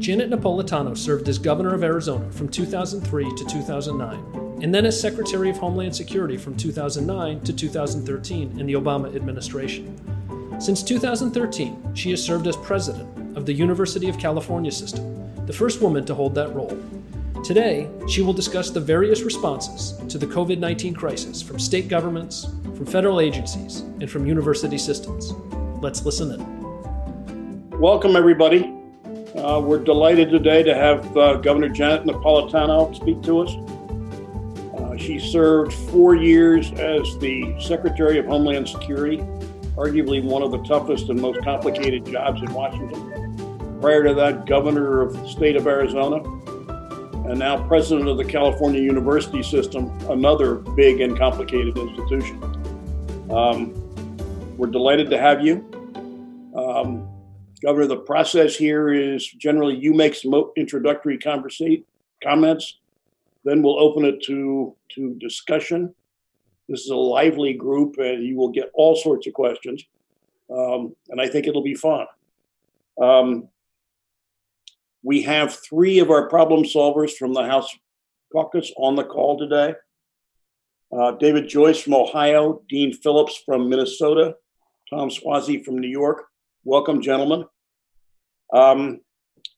Janet Napolitano served as governor of Arizona from 2003 to 2009, and then as Secretary of Homeland Security from 2009 to 2013 in the Obama administration. Since 2013, she has served as president of the University of California system, the first woman to hold that role. Today, she will discuss the various responses to the COVID 19 crisis from state governments, from federal agencies, and from university systems. Let's listen in. Welcome, everybody. Uh, we're delighted today to have uh, Governor Janet Napolitano speak to us. Uh, she served four years as the Secretary of Homeland Security, arguably one of the toughest and most complicated jobs in Washington. Prior to that, Governor of the state of Arizona, and now President of the California University System, another big and complicated institution. Um, we're delighted to have you. Um, Governor, the process here is generally you make some introductory conversation comments, then we'll open it to to discussion. This is a lively group, and you will get all sorts of questions, um, and I think it'll be fun. Um, we have three of our problem solvers from the House caucus on the call today. Uh, David Joyce from Ohio, Dean Phillips from Minnesota, Tom Suozzi from New York, Welcome, gentlemen. Um,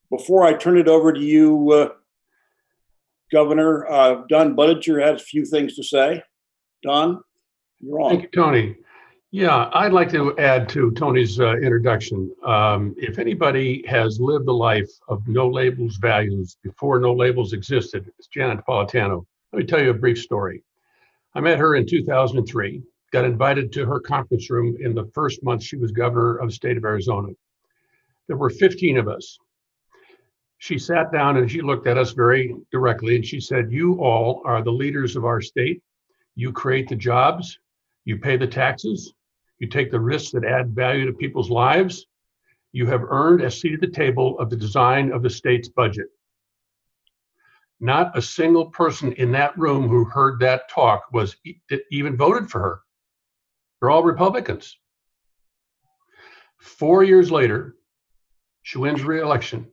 before I turn it over to you, uh, Governor, uh, Don Budinger has a few things to say. Don, you're on. Thank you, Tony. Yeah, I'd like to add to Tony's uh, introduction. Um, if anybody has lived the life of no labels values before no labels existed, it's Janet Napolitano. Let me tell you a brief story. I met her in 2003 got invited to her conference room in the first month she was governor of the state of Arizona. There were 15 of us. She sat down and she looked at us very directly and she said, You all are the leaders of our state. You create the jobs, you pay the taxes, you take the risks that add value to people's lives. You have earned a seat at the table of the design of the state's budget. Not a single person in that room who heard that talk was even voted for her. They're all Republicans. Four years later, she wins re-election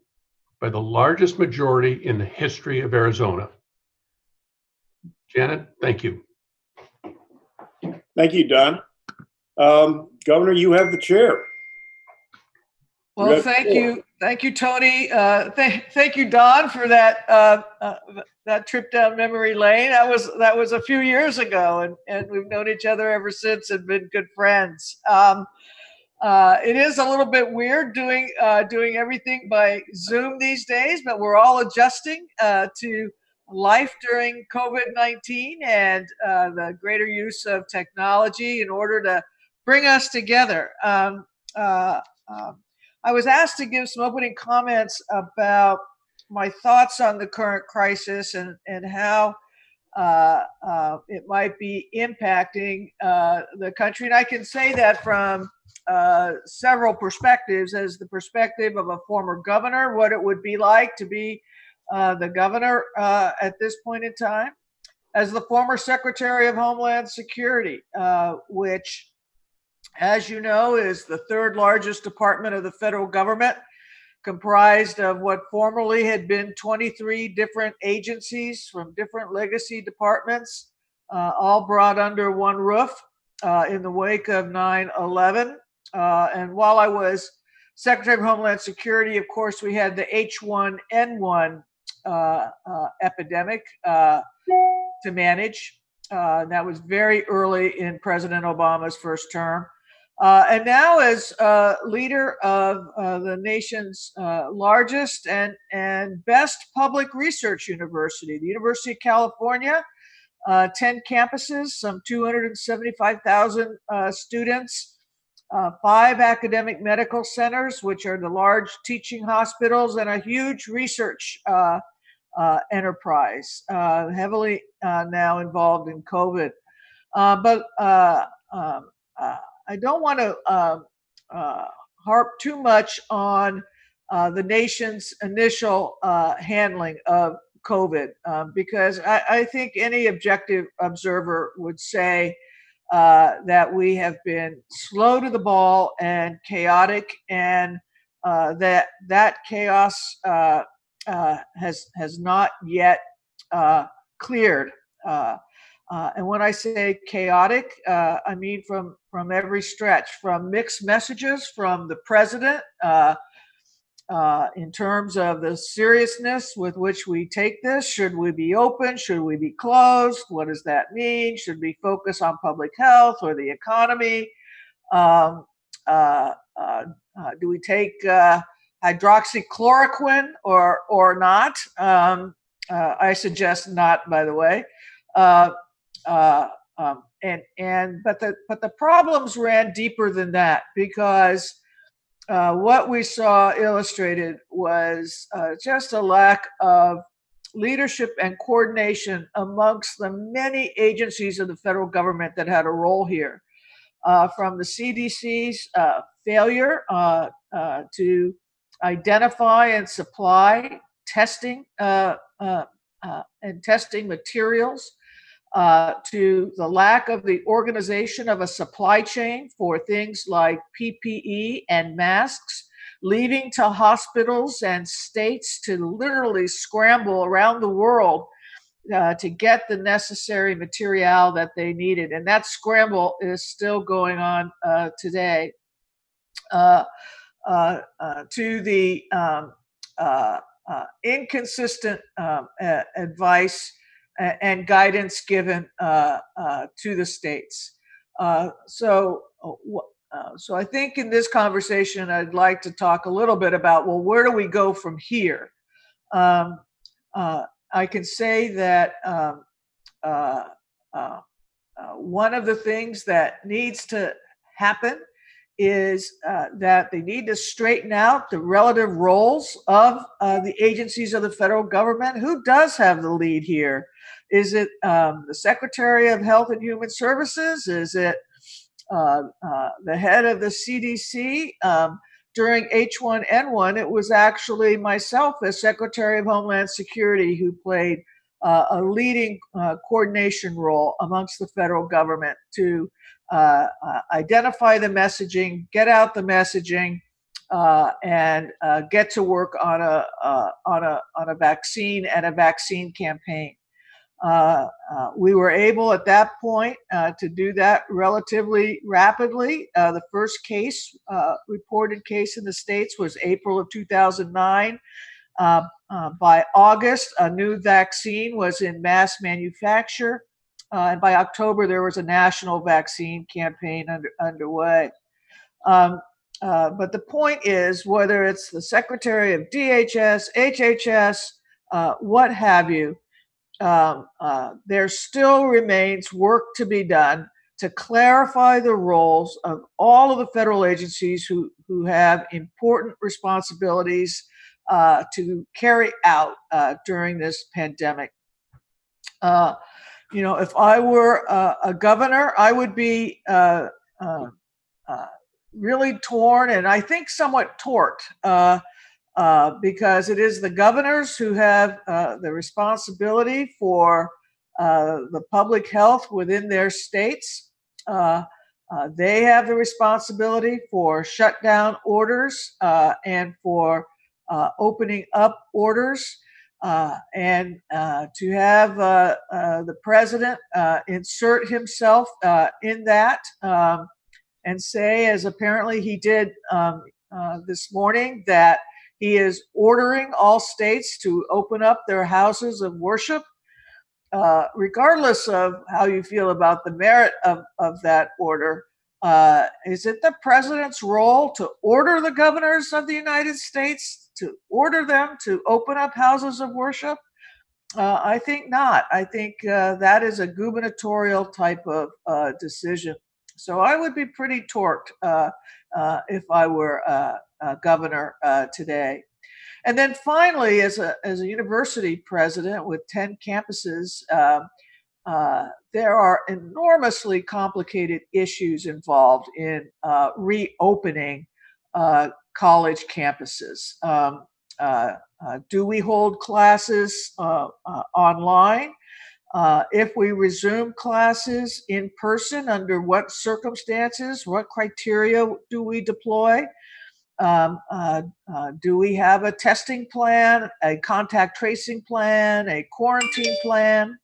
by the largest majority in the history of Arizona. Janet, thank you. Thank you, Don. Um, Governor, you have the chair. Well, thank you, thank you, Tony. Uh, th- thank you, Don, for that uh, uh, that trip down memory lane. That was that was a few years ago, and, and we've known each other ever since and been good friends. Um, uh, it is a little bit weird doing uh, doing everything by Zoom these days, but we're all adjusting uh, to life during COVID nineteen and the greater use of technology in order to bring us together. Um, um I was asked to give some opening comments about my thoughts on the current crisis and, and how uh, uh, it might be impacting uh, the country. And I can say that from uh, several perspectives as the perspective of a former governor, what it would be like to be uh, the governor uh, at this point in time, as the former Secretary of Homeland Security, which as you know, is the third largest department of the federal government, comprised of what formerly had been 23 different agencies from different legacy departments, uh, all brought under one roof uh, in the wake of 9 11. Uh, and while I was Secretary of Homeland Security, of course, we had the H1N1 uh, uh, epidemic uh, to manage. that was very early in President Obama's first term. Uh, and now, as uh, leader of uh, the nation's uh, largest and, and best public research university, the University of California, uh, 10 campuses, some 275,000 uh, students, five academic medical centers, which are the large teaching hospitals, and a huge research enterprise, heavily now involved in COVID. but um, I don't want to uh, uh, harp too much on uh, the nation's initial uh, handling of COVID um, because I, I, think any objective observer would say uh, that we have been slow to the ball and chaotic and that that chaos has has not yet cleared. Uh, and when I say chaotic, uh, I mean from from every stretch, from mixed messages from the president uh, uh, in terms of the seriousness with which we take this. Should we be open? Should we be closed? What does that mean? Should we focus on public health or the economy? Um, uh, uh, do we take hydroxychloroquine or or not? Um, I suggest not, by the way. Uh, uh, um, and and but the but the problems ran deeper than that because uh, what we saw illustrated was uh, just a lack of leadership and coordination amongst the many agencies of the federal government that had a role here, uh, from the CDC's uh, failure uh, to identify and supply testing and testing materials uh, to the lack of the organization of a supply chain for things like PPE and masks, leaving to hospitals and states to literally scramble around the world uh, to get the necessary material that they needed. And that scramble is still going on uh, today. Uh, uh, uh, to the um, inconsistent um, advice and guidance given uh, uh, to the states. Uh, so, uh, so I think in this conversation, I'd like to talk a little bit about well, where do we go from here? Um, uh, I can say that um, uh, one of the things that needs to happen is uh, that they need to straighten out the relative roles of uh, the agencies of the federal government. Who does have the lead here? Is it um, the Secretary of Health and Human Services? Is it uh, uh the head of the CDC? Um, during H1N1, it was actually myself as Secretary of Homeland Security who played uh, a leading uh, coordination role amongst the federal government to uh, uh, identify the messaging, get out the messaging, uh, and uh, get to work on a uh, on a on a vaccine and a vaccine campaign. Uh, we were able at that point to do that relatively rapidly. the first case, reported case in the states, was April of 2009. by August, a new vaccine was in mass manufacture. Uh, and by October, there was a national vaccine campaign under, underway. Um, uh, but the point is, whether it's the secretary of DHS, HHS, uh, what have you, um, uh, there still remains work to be done to clarify the roles of all of the federal agencies who, who have important responsibilities uh, to carry out uh, during this pandemic. Uh, you know, if I were a governor, I would be uh, uh, uh, really torn and I think somewhat torqued uh, uh, because it is the governors who have the responsibility for the public health within their states. they have the responsibility for shutdown orders and for opening up orders. Uh, and uh, to have uh, uh the president uh, insert himself uh, in that um, and say, as apparently he did um, this morning, that he is ordering all states to open up their houses of worship, regardless of how you feel about the merit of, of that order. is it the president's role to order the governors of the United States to order them to open up houses of worship? Uh, I think not. I think uh, that is a gubernatorial type of uh, decision. So I would be pretty torqued uh, uh, if I were a governor uh, today. And then finally, as a, as a university president with 10 campuses, um, there are enormously complicated issues involved in reopening college campuses. Um, uh, uh, do we hold classes uh, uh online? Uh, if we resume classes in person, under what circumstances, what criteria do we deploy? Um, uh, uh, do we have a testing plan, a contact tracing plan, a quarantine plan?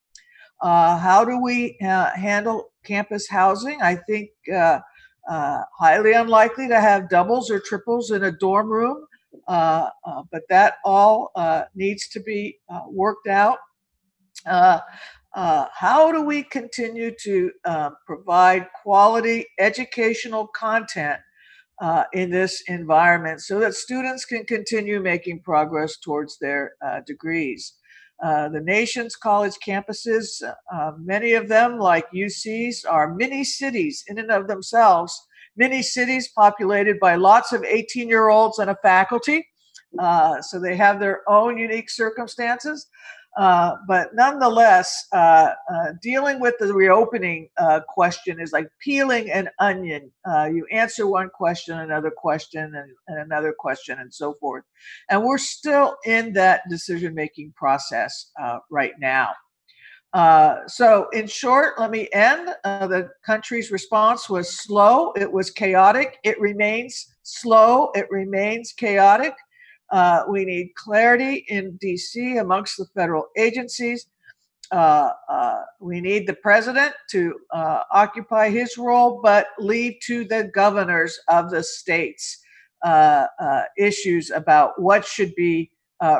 Uh, how do we handle campus housing? I think uh, uh, highly unlikely to have doubles or triples in a dorm room, but that all needs to be worked out. Uh, how do we continue to uh, provide quality educational content uh, in this environment so that students can continue making progress towards their uh, degrees? Uh, the nation's college campuses, uh, many of them, like UC's, are mini cities in and of themselves, mini cities populated by lots of 18 year olds and a faculty. so they have their own unique circumstances. Uh, but nonetheless, uh, uh, dealing with the reopening uh, question is like peeling an onion. Uh, you answer one question, another question, and, and, another question, and so forth. And we're still in that decision making process right now. so, in short, let me end. the country's response was slow, it was chaotic, it remains slow, it remains chaotic. Uh, we need clarity in DC amongst the federal agencies. Uh, uh, we need the president to uh, occupy his role, but leave to the governors of the states uh, uh, issues about what should be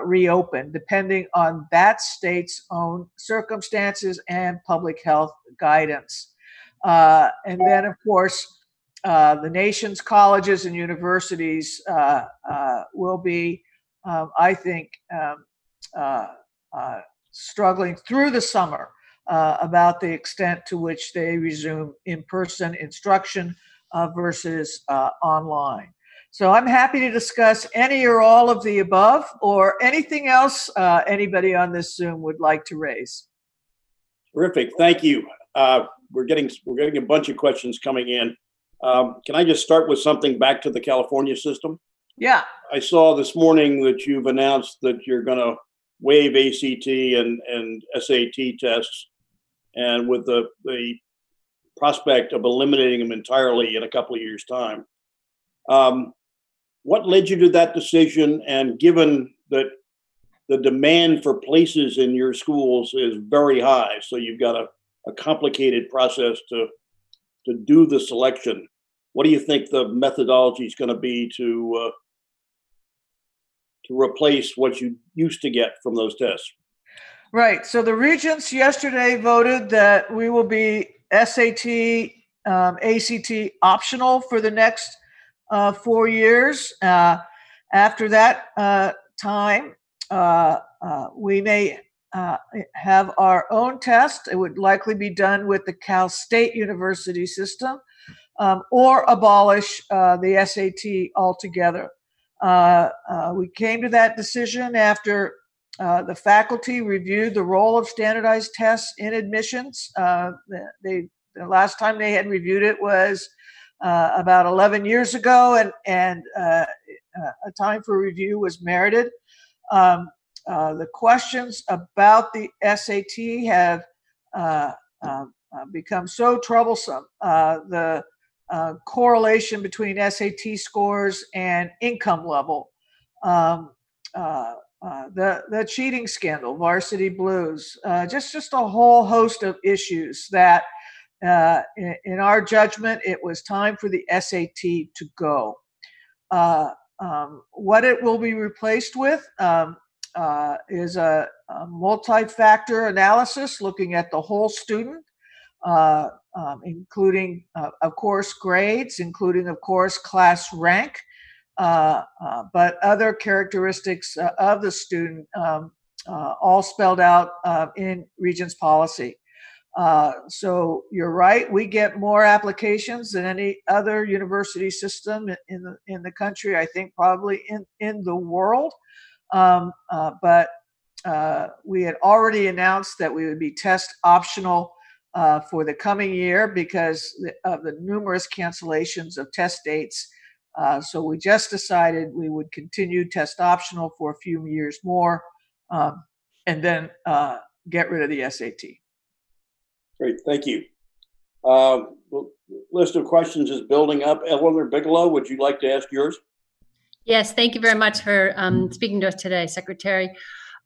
reopened, depending on that state's own circumstances and public health guidance. and then, of course, uh, the nation's colleges and universities uh, uh, will be, um, I think, um, uh, uh, struggling through the summer about the extent to which they resume in person instruction versus online. So I'm happy to discuss any or all of the above or anything else anybody on this Zoom would like to raise. Terrific. Thank you. we're getting we're getting a bunch of questions coming in. Um, can I just start with something back to the California system? Yeah. I saw this morning that you've announced that you're going to waive ACT and, and SAT tests, and with the, the prospect of eliminating them entirely in a couple of years' time. Um, what led you to that decision? And given that the demand for places in your schools is very high, so you've got a, a complicated process to to do the selection. What do you think the methodology is going to be to uh, to replace what you used to get from those tests? Right. So the regents yesterday voted that we will be SAT, um, ACT optional for the next uh, four years. Uh, after that uh, time, uh, uh, we may uh, have our own test. It would likely be done with the Cal State University system um, or abolish the SAT altogether. Uh, uh, we came to that decision after uh, the faculty reviewed the role of standardized tests in admissions. they, the last time they had reviewed it was about 11 years ago, and, and a time for review was merited. Um, uh, the questions about the SAT have uh, uh, uh, become so troublesome. Uh, correlation between SAT scores and income level, um, the the cheating scandal, Varsity Blues, just just a whole host of issues that. In, in, our judgment, it was time for the SAT to go. Um, what it will be replaced with, um, uh, is a, a multi-factor analysis looking at the whole student, uh, um, including, uh, of course, grades, including, of course, class rank, uh, uh, but other characteristics uh, of the student, um, all spelled out in Regents policy. so you're right. We get more applications than any other university system in the in the country. I think probably in in the world. Um, but we had already announced that we would be test optional uh, for the coming year because of the numerous cancellations of test dates. Uh, so we just decided we would continue test optional for a few years more um, and then uh, get rid of the SAT. Great, thank you. Um, list of questions is building up. Eleanor Bigelow, would you like to ask yours? Yes, thank you very much for um, speaking to us today, Secretary.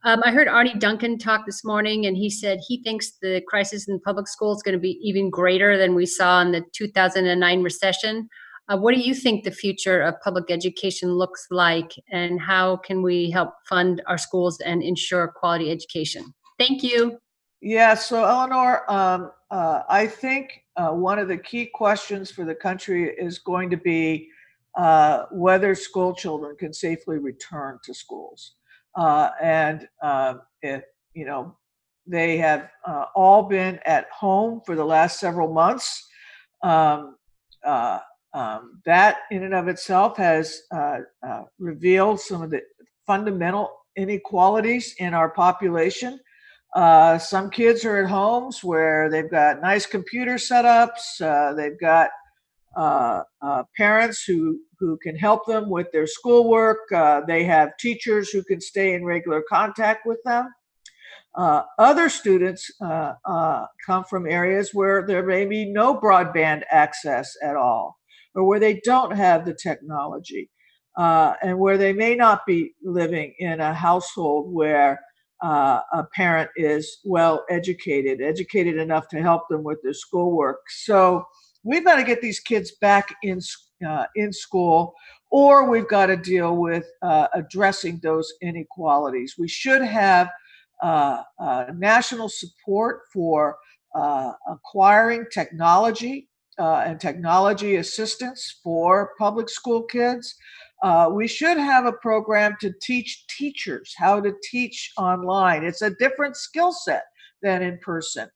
Um, I heard Arne Duncan talk this morning, and he said he thinks the crisis in public schools is going to be even greater than we saw in the 2009 recession. Uh, what do you think the future of public education looks like, and how can we help fund our schools and ensure quality education? Thank you. Yeah, so Eleanor, um, uh, I think uh, one of the key questions for the country is going to be uh, whether school children can safely return to schools. Uh, and uh, if, you know, they have uh, all been at home for the last several months. Um, uh, um, that, in and of itself, has uh, revealed some of the fundamental inequalities in our population. some kids are at homes where they've got nice computer setups, they've got uh, uh, parents who who can help them with their schoolwork. Uh, they have teachers who can stay in regular contact with them. Uh, other students uh, uh, come from areas where there may be no broadband access at all, or where they don't have the technology, and where they may not be living in a household where uh, a parent is well educated, educated enough to help them with their schoolwork. So we've got to get these kids back in uh, in school, or we've got to deal with uh, addressing those inequalities. We should have uh, uh national support for uh, acquiring technology uh, and technology assistance for public school kids. we should have a program to teach teachers how to teach online. It's a different skill set than in person.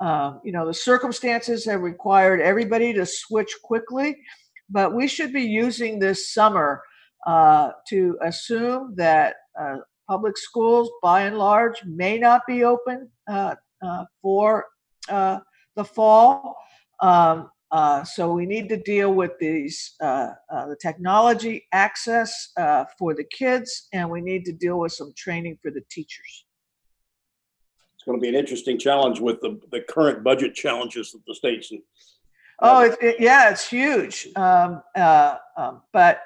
Um, you know, the circumstances have required everybody to switch quickly, but we should be using this summer uh, to assume that uh, public schools, by and large, may not be open uh, uh for uh, the fall. Um, uh, so we need to deal with these the technology access for the kids, and we need to deal with some training for the teachers it's going to be an interesting challenge with the, the current budget challenges that the states and oh it, it, yeah it's huge. Um, uh, um, but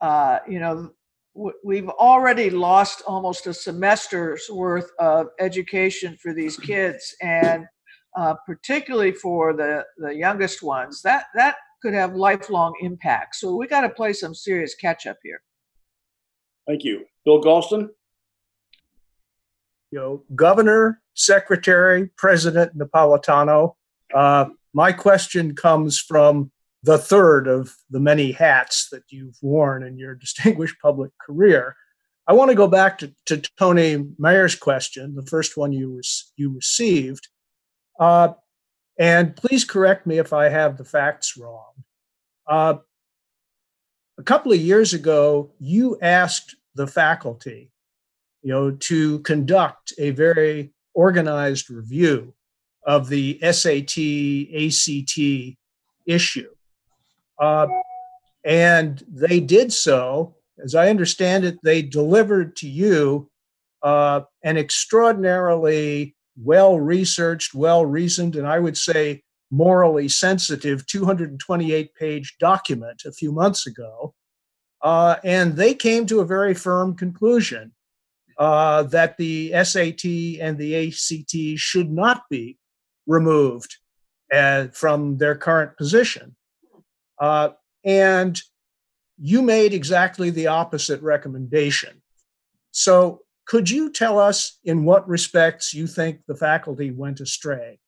uh, you know w- we've already lost almost a semester's worth of education for these kids. And uh, particularly for the, the youngest ones that that could have lifelong impact. So we got to play some serious catch up here. Thank you. Bill Galston you know, governor, secretary, president Napolitano. Uh, my question comes from the third of the many hats that you've worn in your distinguished public career. I want to go back to, to Tony Mayer's question, the first one you, you received. Uh, and please correct me if I have the facts wrong. Uh, a couple of years ago, you asked the faculty you know, to conduct a very organized review of the SAT ACT issue. Uh, and they did so. As I understand it, they delivered to you uh, an extraordinarily well researched, well reasoned, and I would say morally sensitive 228 page document a few months ago. Uh, and they came to a very firm conclusion uh, that the SAT and the ACT should not be removed uh, from their current position. Uh, and you made exactly the opposite recommendation. So, could you tell us in what respects you think the faculty went astray?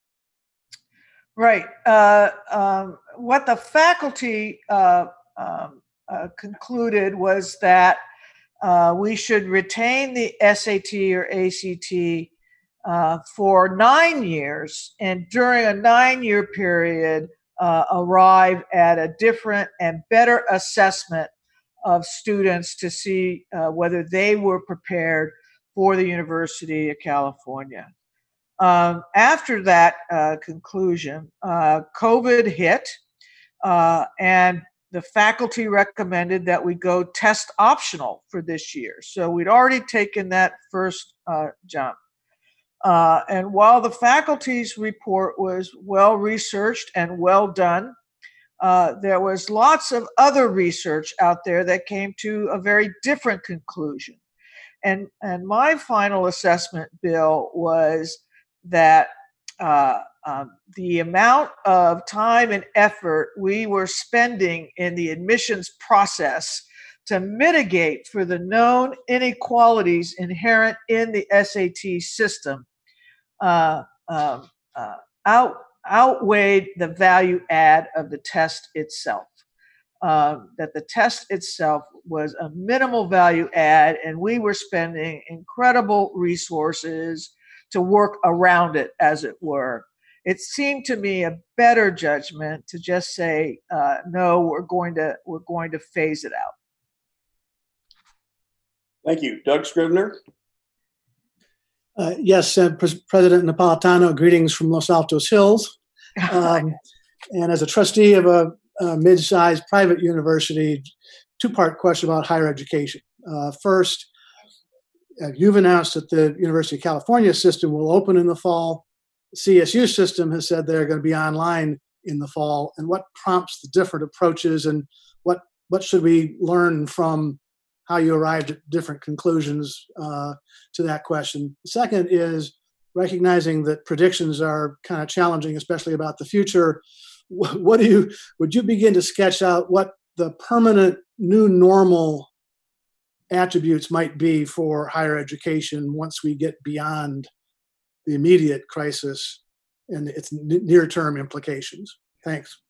Right. Uh, um, what the faculty uh, um, uh, concluded was that uh, we should retain the SAT or ACT uh, for nine years, and during a nine year period, uh, arrive at a different and better assessment of students to see uh, whether they were prepared for the University of California. Um, after that uh, conclusion, uh, COVID hit, and the faculty recommended that we go test optional for this year. So we'd already taken that first uh, jump. Uh, and while the faculty's report was well researched and well done, uh, there was lots of other research out there that came to a very different conclusion. And, and my final assessment, Bill, was that uh, um, the amount of time and effort we were spending in the admissions process to mitigate for the known inequalities inherent in the SAT system uh, um, uh, out, outweighed the value add of the test itself. Um, that the test itself was a minimal value add, and we were spending incredible resources to work around it, as it were. It seemed to me a better judgment to just say, uh, no, we're going to we're going to phase it out. Thank you, Doug Scrivener. Uh, yes, uh, Pres- President Napolitano, greetings from Los Altos Hills. Um, and as a trustee of a, a mid-sized private university, two-part question about higher education. Uh, first, uh, you've announced that the University of California system will open in the fall. CSU system has said they're going to be online in the fall. And what prompts the different approaches, and what what should we learn from how you arrived at different conclusions uh, to that question? Second is recognizing that predictions are kind of challenging, especially about the future. What do you would you begin to sketch out what the permanent new normal attributes might be for higher education once we get beyond the immediate crisis and its near term implications? Thanks.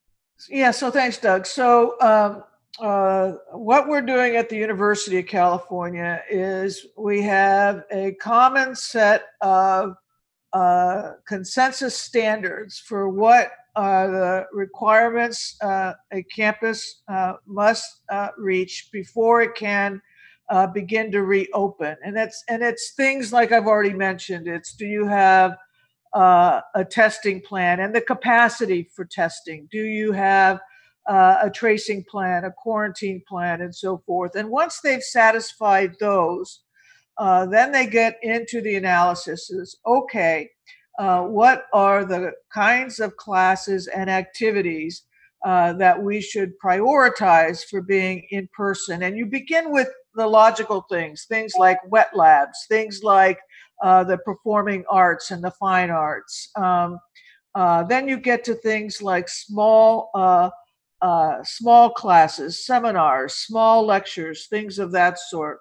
Yeah, so thanks, Doug. So, um, uh, what we're doing at the University of California is we have a common set of uh, consensus standards for what are the requirements uh, a campus uh, must uh, reach before it can uh, begin to reopen. And that's and it's things like I've already mentioned. It's do you have uh, a testing plan and the capacity for testing? Do you have uh, a tracing plan, a quarantine plan, and so forth? And once they've satisfied those, uh, then they get into the analysis. Is okay. Uh, what are the kinds of classes and activities uh, that we should prioritize for being in person. And you begin with the logical things, things like wet labs, things like uh, the performing arts and the fine arts. Um, uh, then you get to things like small, uh, uh, small classes, seminars, small lectures, things of that sort.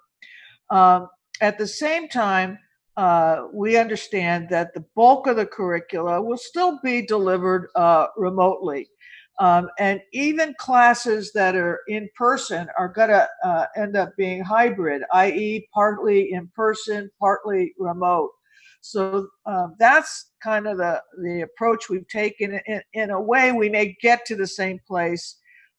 Um, at the same time, uh, we understand that the bulk of the curricula will still be delivered uh, remotely. Um, and even classes that are in person are going to uh, end up being hybrid, i.e., partly in person, partly remote. So um, that's kind of the, the approach we've taken. In, in a way, we may get to the same place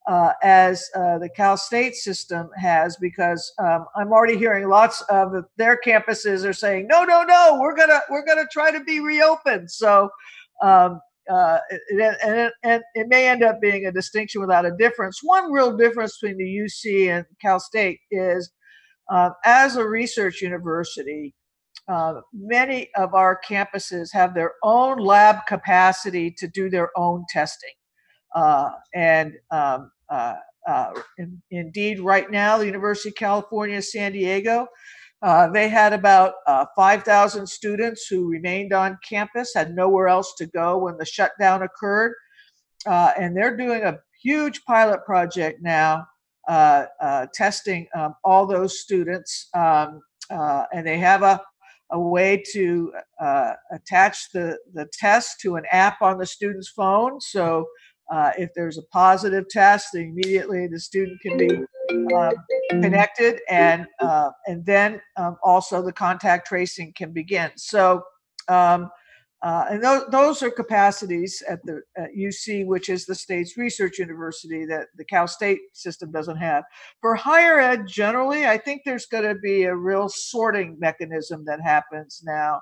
uh, as uh, the Cal State system has, because um, I'm already hearing lots of their campuses are saying, no, no, no, we're gonna we're gonna try to be reopened. So um, uh, and, and, and, it may end up being a distinction without a difference. One real difference between the UC and Cal State is uh, as a research university, uh, many of our campuses have their own lab capacity to do their own testing. Uh, and um, uh, uh, in, indeed, right now, the University of California, San Diego, uh, they had about uh, 5,000 students who remained on campus, had nowhere else to go when the shutdown occurred. Uh, and they're doing a huge pilot project now, uh, uh, testing um, all those students. Um, and they have a, a way to attach the, the test to an app on the student's phone. So uh, if there's a positive test, immediately the student can be uh, connected, and uh, and then um, also the contact tracing can begin. So, um, uh, and those those are capacities at the at UC, which is the state's research university that the Cal State system doesn't have. For higher ed, generally, I think there's going to be a real sorting mechanism that happens now.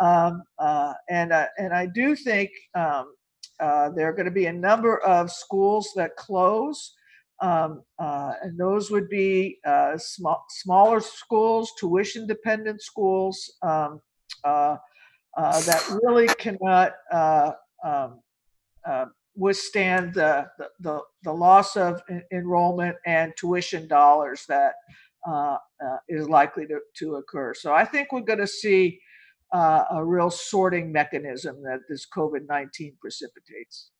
Um, uh, and uh, and I do think um, uh, there are going to be a number of schools that close, um, uh, and those would be uh, small, smaller schools, tuition dependent schools um, uh, uh, that really cannot um, withstand the, the, the, loss of enrollment and tuition dollars that is likely to, to occur. So I think we're going to see uh, a real sorting mechanism that this COVID 19 precipitates.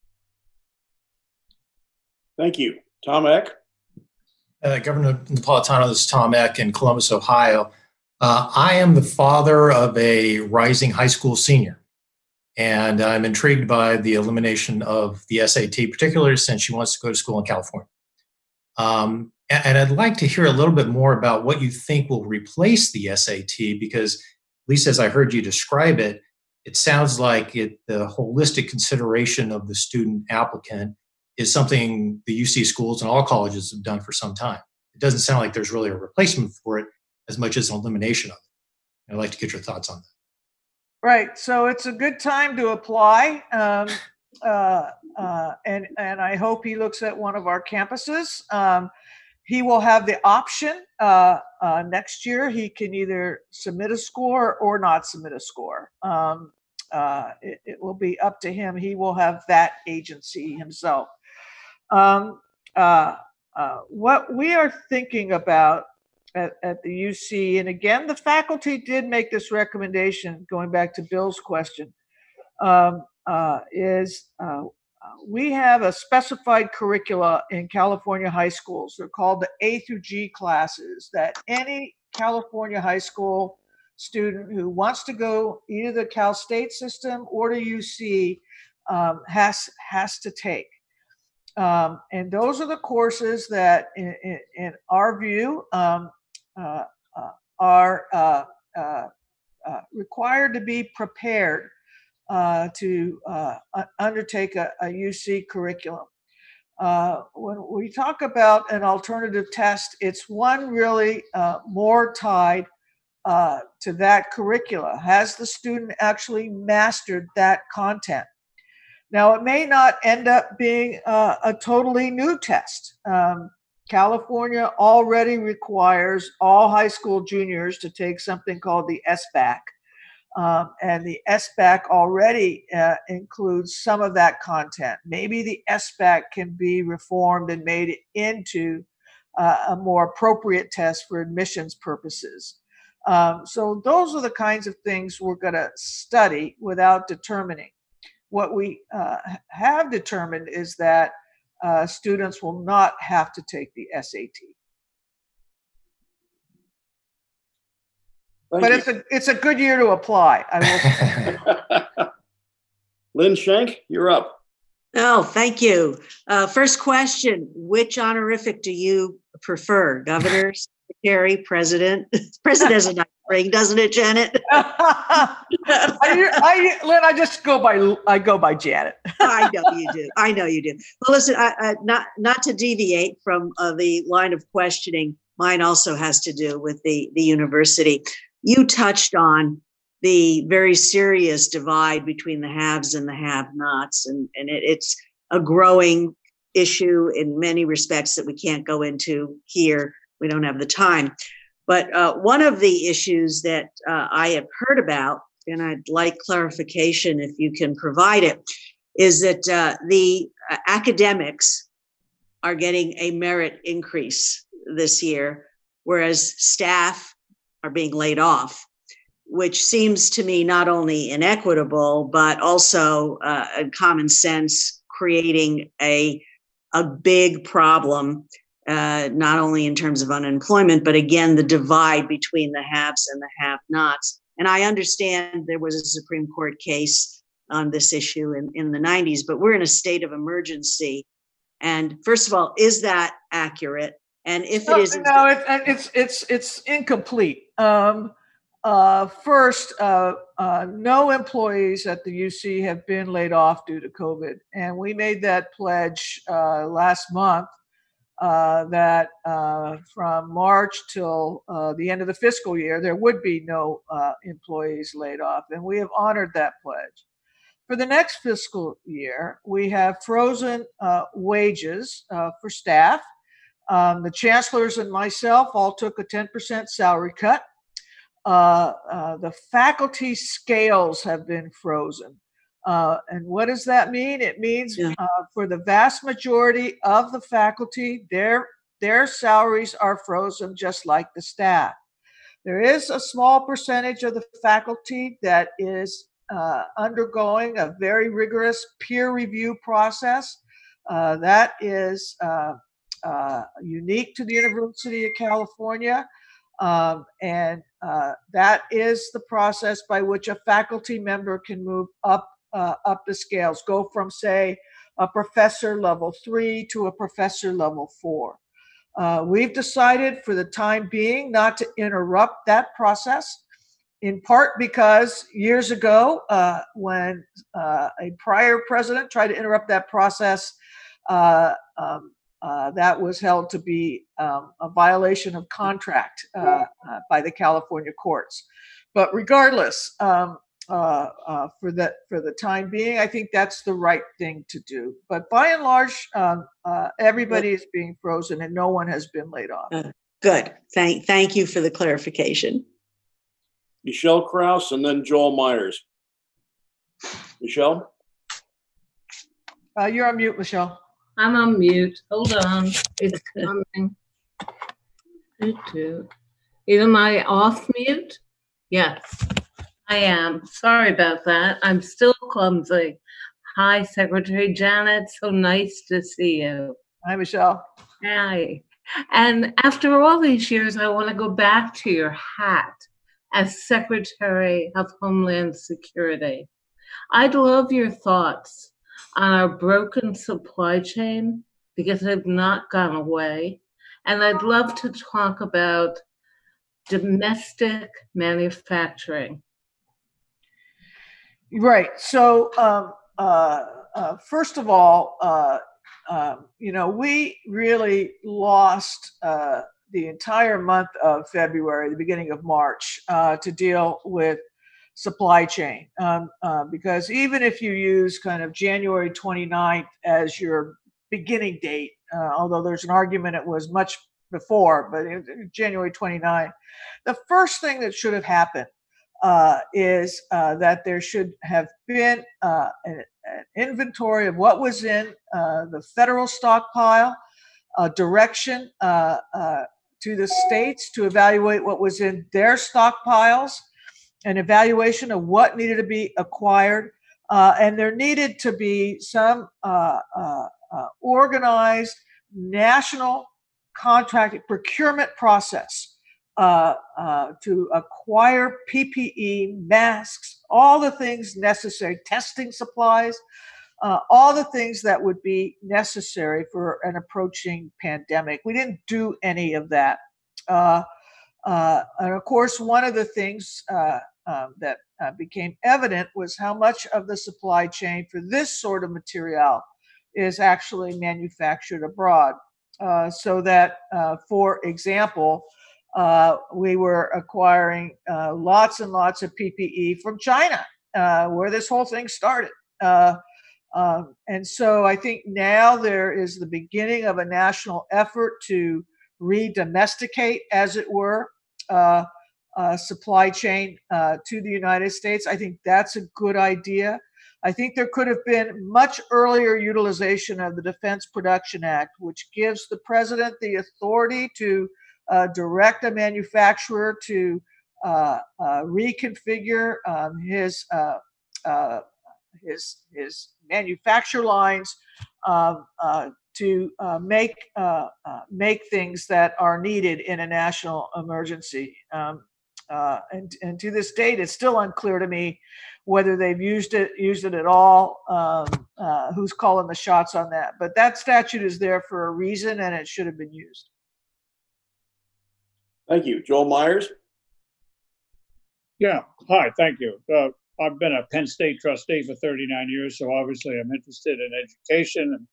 Thank you. Tom Eck. Uh, Governor Napolitano, this is Tom Eck in Columbus, Ohio. Uh, I am the father of a rising high school senior, and I'm intrigued by the elimination of the SAT, particularly since she wants to go to school in California. Um, and, and I'd like to hear a little bit more about what you think will replace the SAT, because at least as I heard you describe it, it sounds like it, the holistic consideration of the student applicant is something the UC schools and all colleges have done for some time. It doesn't sound like there's really a replacement for it as much as an elimination of it. I'd like to get your thoughts on that. Right. So it's a good time to apply. Um, uh, uh, and, and I hope he looks at one of our campuses. Um, he will have the option uh, uh next year. He can either submit a score or not submit a score. Um, uh, it, it, will be up to him. He will have that agency himself. Um, uh, what we are thinking about at, at the UC. And again, the faculty did make this recommendation, going back to Bill's question, um, uh, is uh, we have a specified curricula in California high schools. They're called the A through G classes that any California high school student who wants to go either the Cal State system or to UC um, has has to take. Um, and those are the courses that, in, in, in our view, um, uh, uh, are uh, required to be prepared to uh, undertake a, a, UC curriculum. Uh, when we talk about an alternative test, it's one really more tied uh, to that curricula? Has the student actually mastered that content? Now, it may not end up being uh, a totally new test. Um, California already requires all high school juniors to take something called the SBAC. Um, and the SBAC already uh, includes some of that content. Maybe the SBAC can be reformed and made into uh, a more appropriate test for admissions purposes. Um, so, those are the kinds of things we're going to study without determining. What we uh, have determined is that uh, students will not have to take the SAT. Thank but you. it's a it's a good year to apply. I will. Lynn Shank, you're up. Oh, thank you. Uh, first question: Which honorific do you prefer, governor, secretary, president? president is a nice ring, doesn't it, Janet? I, I, Lynn, I just go by I go by Janet. I know you do. I know you do. Well, listen, I, I, not not to deviate from uh, the line of questioning. Mine also has to do with the the university. You touched on the very serious divide between the haves and the have-nots, and and it, it's a growing issue in many respects that we can't go into here. We don't have the time. But uh, one of the issues that uh, I have heard about, and I'd like clarification if you can provide it, is that uh, the uh, academics are getting a merit increase this year, whereas staff are being laid off, which seems to me not only inequitable, but also uh, common sense, creating a, a big problem uh, not only in terms of unemployment, but again, the divide between the haves and the have nots. And I understand there was a Supreme Court case on this issue in, in the 90s, but we're in a state of emergency. And first of all, is that accurate? And if no, it is, no, it, it's it's it's incomplete. Um, uh, first, uh, uh, no employees at the UC have been laid off due to COVID, and we made that pledge uh, last month uh, that uh, from March till the end of the fiscal year, there would be no employees laid off. And we have honored that pledge. For the next fiscal year, we have frozen wages for staff. Um, the chancellors and myself all took a 10% salary cut. The faculty scales have been frozen. Uh, and what does that mean? It means yeah. uh, for the vast majority of the faculty, their their salaries are frozen just like the staff. There is a small percentage of the faculty that is uh, undergoing a very rigorous peer review process. Uh, that is uh, uh, unique to the University of California. Um, and uh, that is the process by which a faculty member can move up uh, up the scales, go from say a professor level three to a professor level four. Uh, we've decided for the time being not to interrupt that process, in part because years ago, uh, when uh, a prior president tried to interrupt that process, uh, um, uh, that was held to be um, a violation of contract uh, uh, by the California courts. But regardless, um, uh, uh, for the for the time being, I think that's the right thing to do. But by and large, um, uh, everybody is being frozen, and no one has been laid off. good. Thank thank you for the clarification. Michelle Kraus, and then Joel Myers. Michelle. you're on mute, Michelle. I'm on mute. Hold on. It's coming. Am I off mute? Yes, I am. Sorry about that. I'm still clumsy. Hi, Secretary Janet. So nice to see you. Hi, Michelle. Hi. And after all these years, I want to go back to your hat as Secretary of Homeland Security. I'd love your thoughts on our broken supply chain because they've not gone away. And I'd love to talk about domestic manufacturing. Right. So, um, uh, uh, first of all, uh, um, you know, we really lost uh, the entire month of February, the beginning of March, uh, to deal with supply chain. Um, uh, because even if you use kind of January 29th as your beginning date, uh, although there's an argument it was much before, but January 29th, the first thing that should have happened uh, is uh, that there should have been uh, an, an, inventory of what was in uh, the federal stockpile, a direction to the states to evaluate what was in their stockpiles an evaluation of what needed to be acquired, uh, and there needed to be some uh, uh, uh organized national contract procurement process uh, uh, to acquire PPE, masks, all the things necessary, testing supplies, all the things that would be necessary for an approaching pandemic. We didn't do any of that. And of course, one of the things um, that uh, became evident was how much of the supply chain for this sort of material is actually manufactured abroad. Uh, so that, uh, for example, uh, we were acquiring uh, lots and lots of PPE from China, where this whole thing started. Um, and so I think now there is the beginning of a national effort to re-domesticate, as it were, uh, supply chain uh, to the United States. I think that's a good idea. I think there could have been much earlier utilization of the Defense Production Act, which gives the president the authority to uh, direct a manufacturer to uh, uh, reconfigure um, his uh, his his manufacture lines um, to make make things that are needed in a national emergency. Um, uh, and, and to this date, it's still unclear to me whether they've used it used it at all. Um, uh, who's calling the shots on that? But that statute is there for a reason, and it should have been used. Thank you, Joel Myers. Yeah. Hi. Thank you. Uh, I've been a Penn State trustee for 39 years, so obviously I'm interested in education and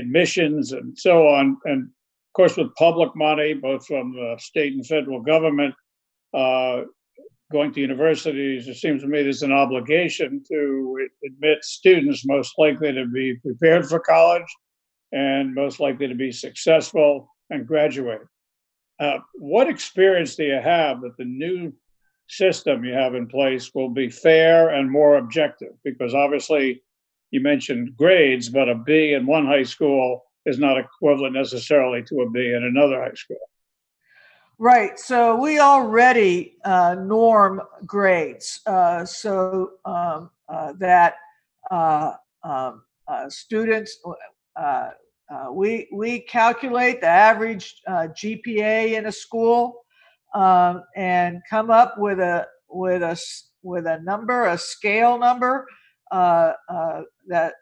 admissions and so on. And of course, with public money, both from the state and federal government, uh, going to universities, it seems to me there's an obligation to admit students most likely to be prepared for college and most likely to be successful and graduate. Uh, what experience do you have that the new system you have in place will be fair and more objective because obviously you mentioned grades, but a B in one high school is not equivalent necessarily to a B in another high school. Right. So we already uh, norm grades uh, so um, uh, that uh, um, uh, students, uh, we we calculate the average GPA in a school um, and come up with a with a with a number, a scale number that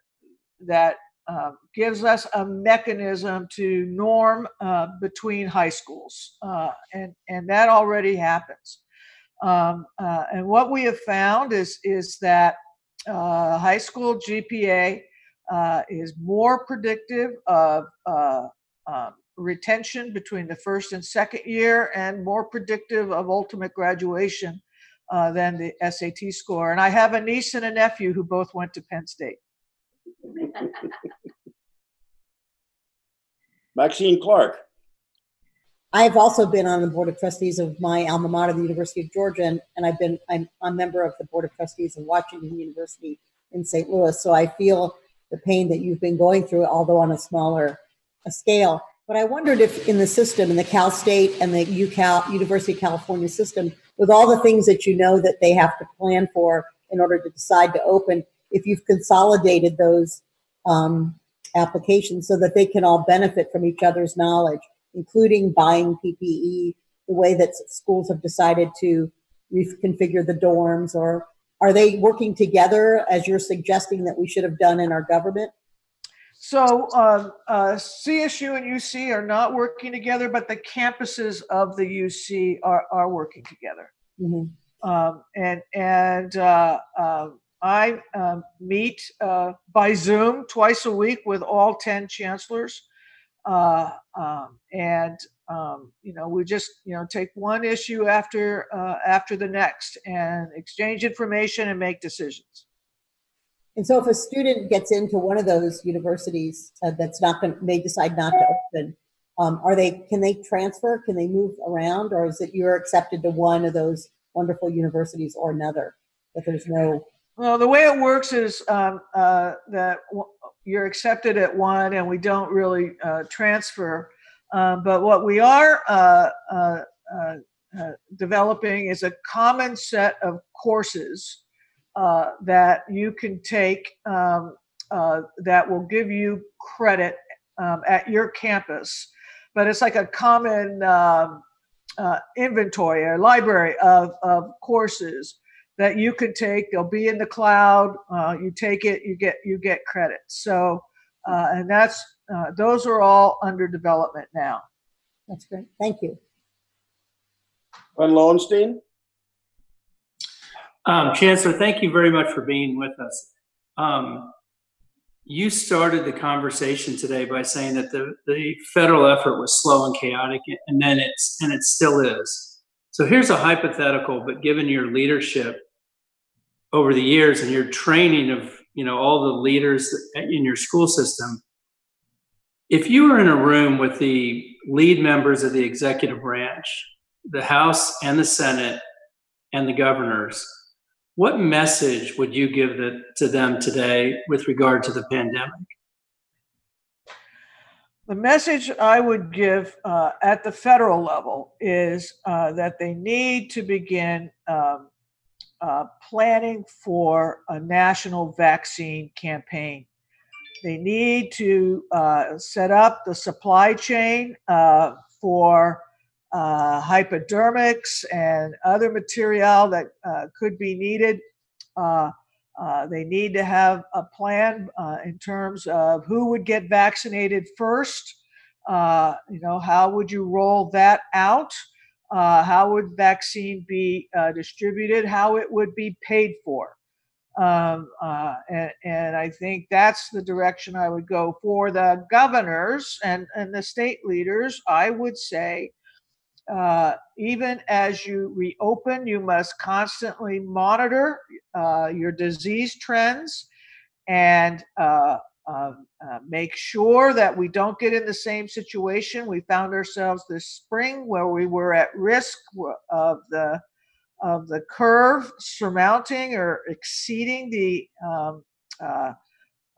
that uh, gives us a mechanism to norm uh, between high schools, uh, and and that already happens. Um, uh, and what we have found is is that uh, high school GPA is more predictive of um, retention between the first and second year, and more predictive of ultimate graduation than the SAT score. And I have a niece and a nephew who both went to Penn State. Maxine Clark. I've also been on the board of trustees of my alma mater, the University of Georgia, and, and I've been I'm a member of the board of trustees of Washington University in St. Louis. So I feel the pain that you've been going through, although on a smaller a scale. But I wondered if in the system, in the Cal State and the UCal University of California system, with all the things that you know that they have to plan for in order to decide to open, if you've consolidated those um, applications so that they can all benefit from each other's knowledge, including buying PPE, the way that schools have decided to reconfigure the dorms, or are they working together as you're suggesting that we should have done in our government? So um, uh, CSU and UC are not working together, but the campuses of the UC are, are working together. Mm-hmm. Um, and and uh, uh, I um, meet uh, by Zoom twice a week with all 10 chancellors. Uh, um, and, um, you know, we just, you know, take one issue after, uh, after the next and exchange information and make decisions. And so if a student gets into one of those universities uh, that's not going they decide not to open, um, are they, can they transfer? Can they move around? Or is it you're accepted to one of those wonderful universities or another? That there's no well, the way it works is um, uh, that you're accepted at one, and we don't really uh, transfer. Um, but what we are uh, uh, uh, uh developing is a common set of courses that you can take um, that will give you credit um, at your campus. But it's like a common um, inventory or library of, of courses that you can take. They'll be in the cloud. Uh, you take it, you get you get credit. So, uh, and that's uh, those are all under development now. That's great. Thank you. Glenn Lowenstein. Um, Chancellor, thank you very much for being with us. Um, you started the conversation today by saying that the, the federal effort was slow and chaotic, and then it's and it still is. So here's a hypothetical, but given your leadership over the years and your training of you know all the leaders in your school system, if you were in a room with the lead members of the executive branch, the House and the Senate and the governors, what message would you give the, to them today with regard to the pandemic? The message I would give uh, at the federal level is uh, that they need to begin um, uh, planning for a national vaccine campaign. They need to uh, set up the supply chain uh, for uh, hypodermics and other material that could be needed. Uh, they need to have a plan uh, in terms of who would get vaccinated first. Uh, you know, how would you roll that out? Uh, how would vaccine be uh, distributed? How it would be paid for? Um, uh, and, and, I think that's the direction I would go for the governors and, and the state leaders. I would say uh, even as you reopen, you must constantly monitor uh, your disease trends and uh, um, uh, make sure that we don't get in the same situation we found ourselves this spring where we were at risk of the of the curve surmounting or exceeding the um, uh,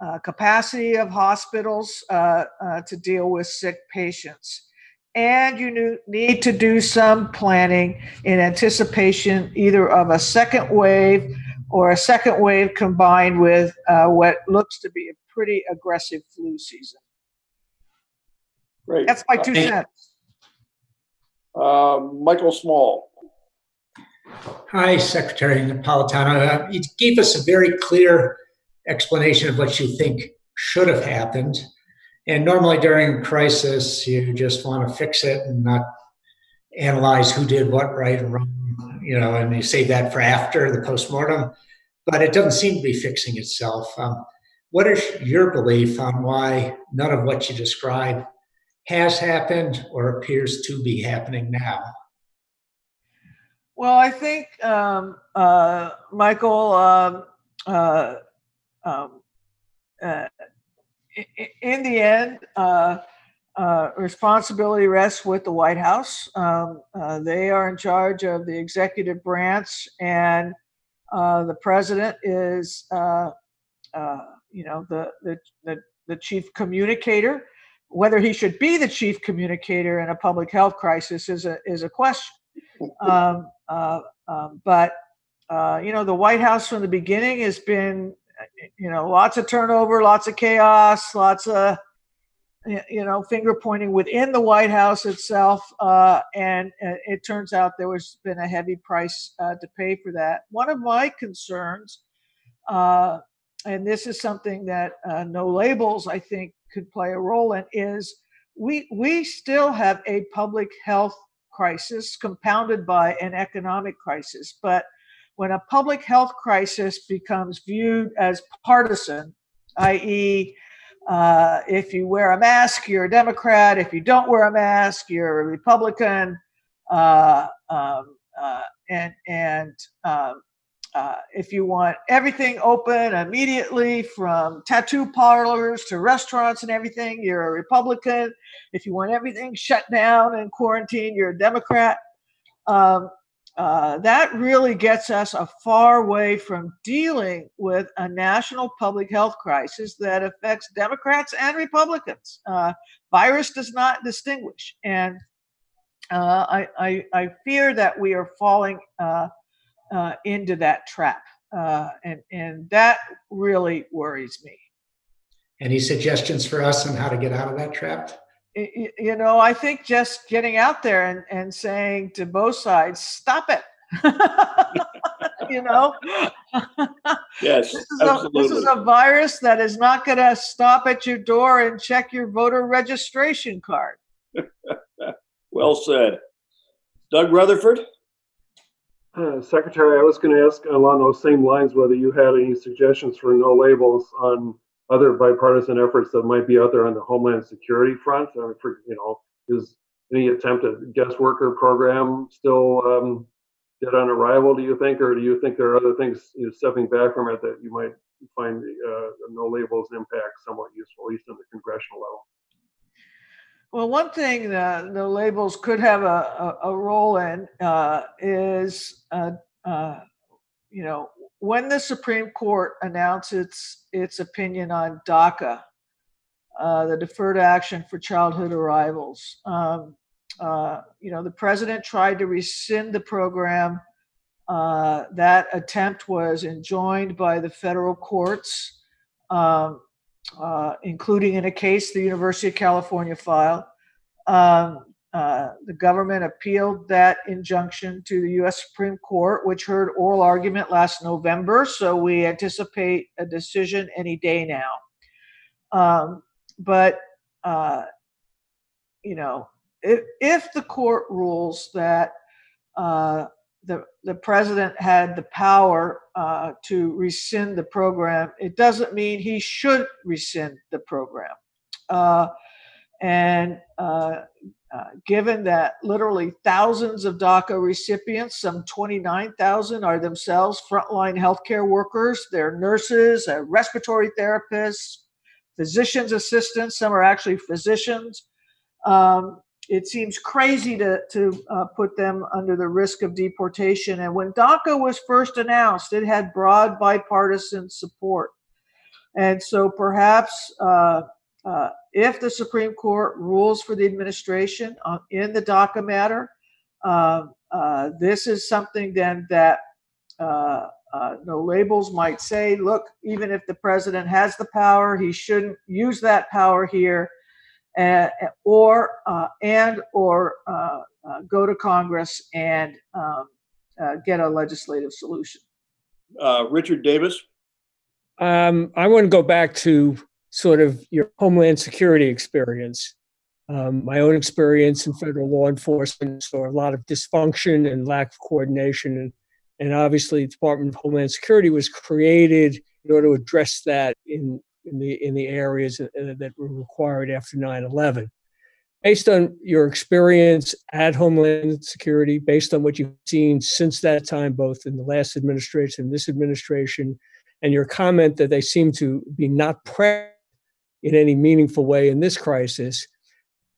uh, capacity of hospitals uh, to deal with sick patients. And you need to do some planning in anticipation either of a second wave or a second wave combined with uh, what looks to be a pretty aggressive flu season. Great. That's my two cents. Uh, Michael Small. Hi, Secretary Napolitano. Uh, you gave us a very clear explanation of what you think should have happened. And normally during a crisis, you just want to fix it and not analyze who did what right and wrong, you know, and you save that for after the postmortem. But it doesn't seem to be fixing itself. Um, what is your belief on why none of what you described has happened or appears to be happening now? Well, I think, um, uh, Michael, um, uh, um, uh, in the end, uh, uh, responsibility rests with the White House. Um, uh, they are in charge of the executive branch, and the president is, you know, the, the, the the chief communicator. Whether he should be the chief communicator in a public health crisis is a is a question. Um, uh, um, but uh, you know, the White House from the beginning has been you know, lots of turnover, lots of chaos, lots of you know finger pointing within the White House itself, uh, and, and, it turns out there was been a heavy price uh, to pay for that. One of my concerns, uh, and this is something that uh, no labels I think could play a role in, is we we still have a public health crisis compounded by an economic crisis, but when a public health crisis becomes viewed as partisan, i.e., uh, if you wear a mask, you're a Democrat. If you don't wear a mask, you're a Republican. Uh, um, uh, and and um, uh, if you want everything open immediately, from tattoo parlors to restaurants and everything, you're a Republican. If you want everything shut down and quarantine, you're a Democrat. Um, uh, that really gets us a far way from dealing with a national public health crisis that affects Democrats and Republicans. Uh, virus does not distinguish. And uh, I, I, I, fear that we are falling uh, uh, into that trap. and, and that really worries me. Any suggestions for us on how to get out of that trap? You know, I think just getting out there and, and saying to both sides, stop it. you know? Yes, this is, absolutely. A, this is a virus that is not going to stop at your door and check your voter registration card. well said. Doug Rutherford? Uh, Secretary, I was going to ask along those same lines whether you had any suggestions for no labels on other bipartisan efforts that might be out there on the homeland security front. I mean, for you know, is any attempt at guest worker program still um, dead on arrival? Do you think, or do you think there are other things you know, stepping back from it that you might find uh, no labels impact somewhat useful, at least on the congressional level? Well, one thing that the labels could have a, a, a role in uh, is, uh, uh you know, when the Supreme Court announced its its opinion on DACA, uh, the Deferred Action for Childhood Arrivals, um, uh, you know, the president tried to rescind the program. Uh, that attempt was enjoined by the federal courts, um, uh, including in a case the University of California filed. Um, uh, the government appealed that injunction to the U.S. Supreme Court, which heard oral argument last November. So we anticipate a decision any day now. Um, but, uh, you know, if, if, the court rules that uh, the, the president had the power uh, to rescind the program, it doesn't mean he should rescind the program. Uh, and uh, given that literally thousands of DACA recipients, some 29,000, are themselves frontline healthcare workers. They're nurses, uh, respiratory therapists, physician's assistants. Some are actually physicians. Um, it seems crazy to, to uh, put them under the risk of deportation. And when DACA was first announced, it had broad bipartisan support. And so perhaps uh, uh, if the Supreme Court rules for the administration in the DACA matter, uh, uh, this is something then that uh, no labels might say, look, even if the president has the power, he shouldn't use that power here uh, or uh, and or uh, uh, go to Congress and um, uh, get a legislative solution. Richard Davis. Um, I want to go back to sort of your homeland security experience. Um, my own experience in federal law enforcement saw a lot of dysfunction and lack of coordination, and and obviously the Department of Homeland Security was created in order to address that in in the in the areas that were required after 9/11. Based on your experience at Homeland Security, based on what you've seen since that time, both in the last administration and this administration, and your comment that they seem to be not present in any meaningful way in this crisis,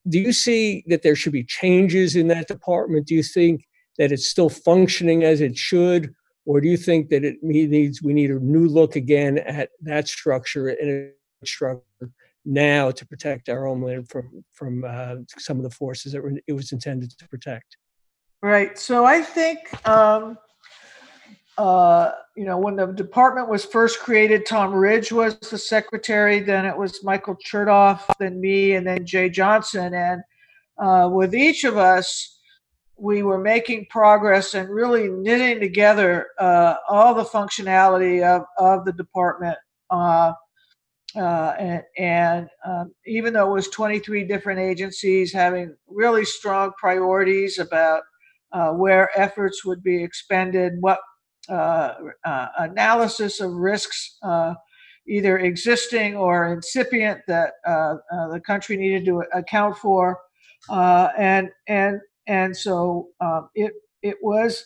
do you see that there should be changes in that department? Do you think that it's still functioning as it should, or do you think that it needs we need a new look again at that structure and structure now to protect our homeland from from uh, some of the forces that it was intended to protect? Right. So I think um, uh, you know when the department was first created, Tom Ridge was the secretary. Then it was Michael Chertoff, then me, and then Jeh Johnson. And uh, with each of us, we were making progress and really knitting together uh, all the functionality of, of the department. Uh, uh, and, and um, even though it was 23 different agencies having really strong priorities about uh, where efforts would be expended, what analysis of risks, either existing or incipient, that the country needed to account for, and and and so um, it it was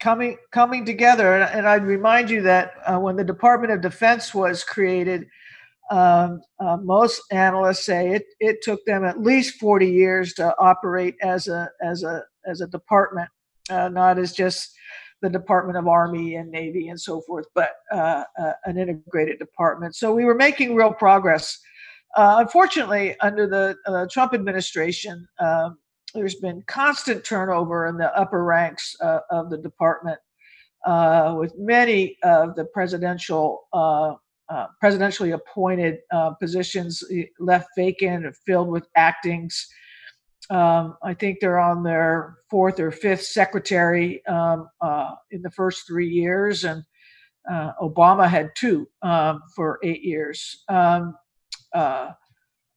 coming coming together. And, I'd remind you that uh, when the Department of Defense was created, um, uh, most analysts say it it took them at least 40 years to operate as a as a as a department, uh, not as just the Department of Army and Navy and so forth, but uh, uh, an integrated department. So we were making real progress. Uh, unfortunately, under the Trump administration, um, there's been constant turnover in the upper ranks uh, of the department, uh, with many of the presidential uh, uh presidentially appointed uh, positions left vacant filled with actings. Um, I think they're on their fourth or fifth secretary um, uh, in the first three years, and Obama had two um, for eight years. Um,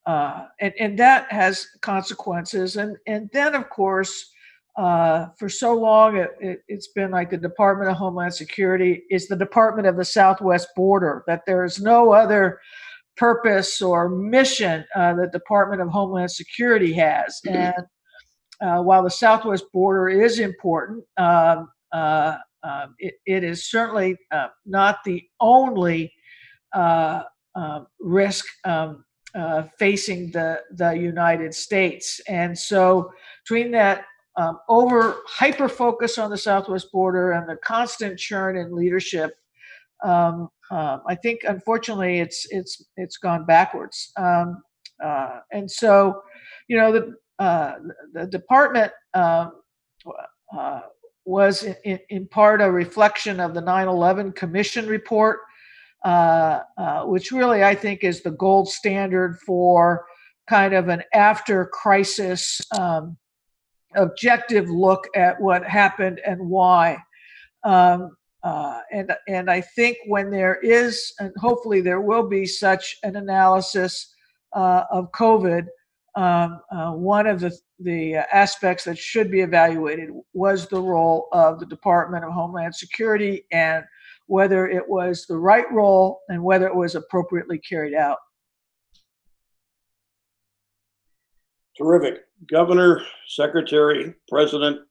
uh, and, and that has consequences. And, and then, of course, uh, for so long, it, has it, been like the Department of Homeland Security is the Department of the Southwest Border, that there is no other purpose or mission uh, the Department of Homeland Security has. And uh, while the Southwest border is important, um, uh, um, it, it is certainly uh, not the only uh, um, risk um, uh, facing the, the United States. And so, between that um, over hyper focus on the southwest border and the constant churn in leadership, um, uh, I think unfortunately it's it's it's gone backwards. Um, uh, and so, you know, the uh, the department um, uh, was in, in part a reflection of the 9/11 Commission report uh, uh, which really I think is the gold standard for kind of an after crisis um, objective look at what happened and why. Um, uh, and and I think when there is, and hopefully there will be such an analysis uh, of COVID, um, uh, one of the the aspects that should be evaluated was the role of the Department of Homeland Security and whether it was the right role and whether it was appropriately carried out. Terrific. Governor, Secretary, President,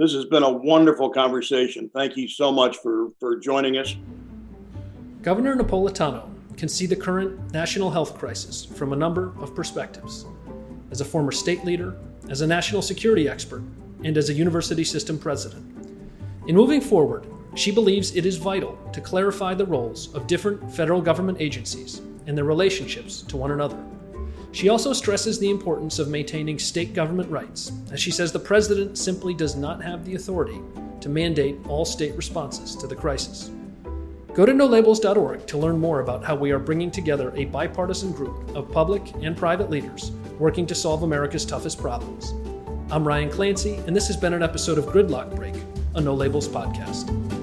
this has been a wonderful conversation. Thank you so much for, for joining us. Governor Napolitano can see the current national health crisis from a number of perspectives. As a former state leader, as a national security expert and as a university system president. In moving forward, she believes it is vital to clarify the roles of different federal government agencies and their relationships to one another. She also stresses the importance of maintaining state government rights, as she says the president simply does not have the authority to mandate all state responses to the crisis. Go to nolabels.org to learn more about how we are bringing together a bipartisan group of public and private leaders working to solve America's toughest problems. I'm Ryan Clancy, and this has been an episode of Gridlock Break, a No Labels podcast.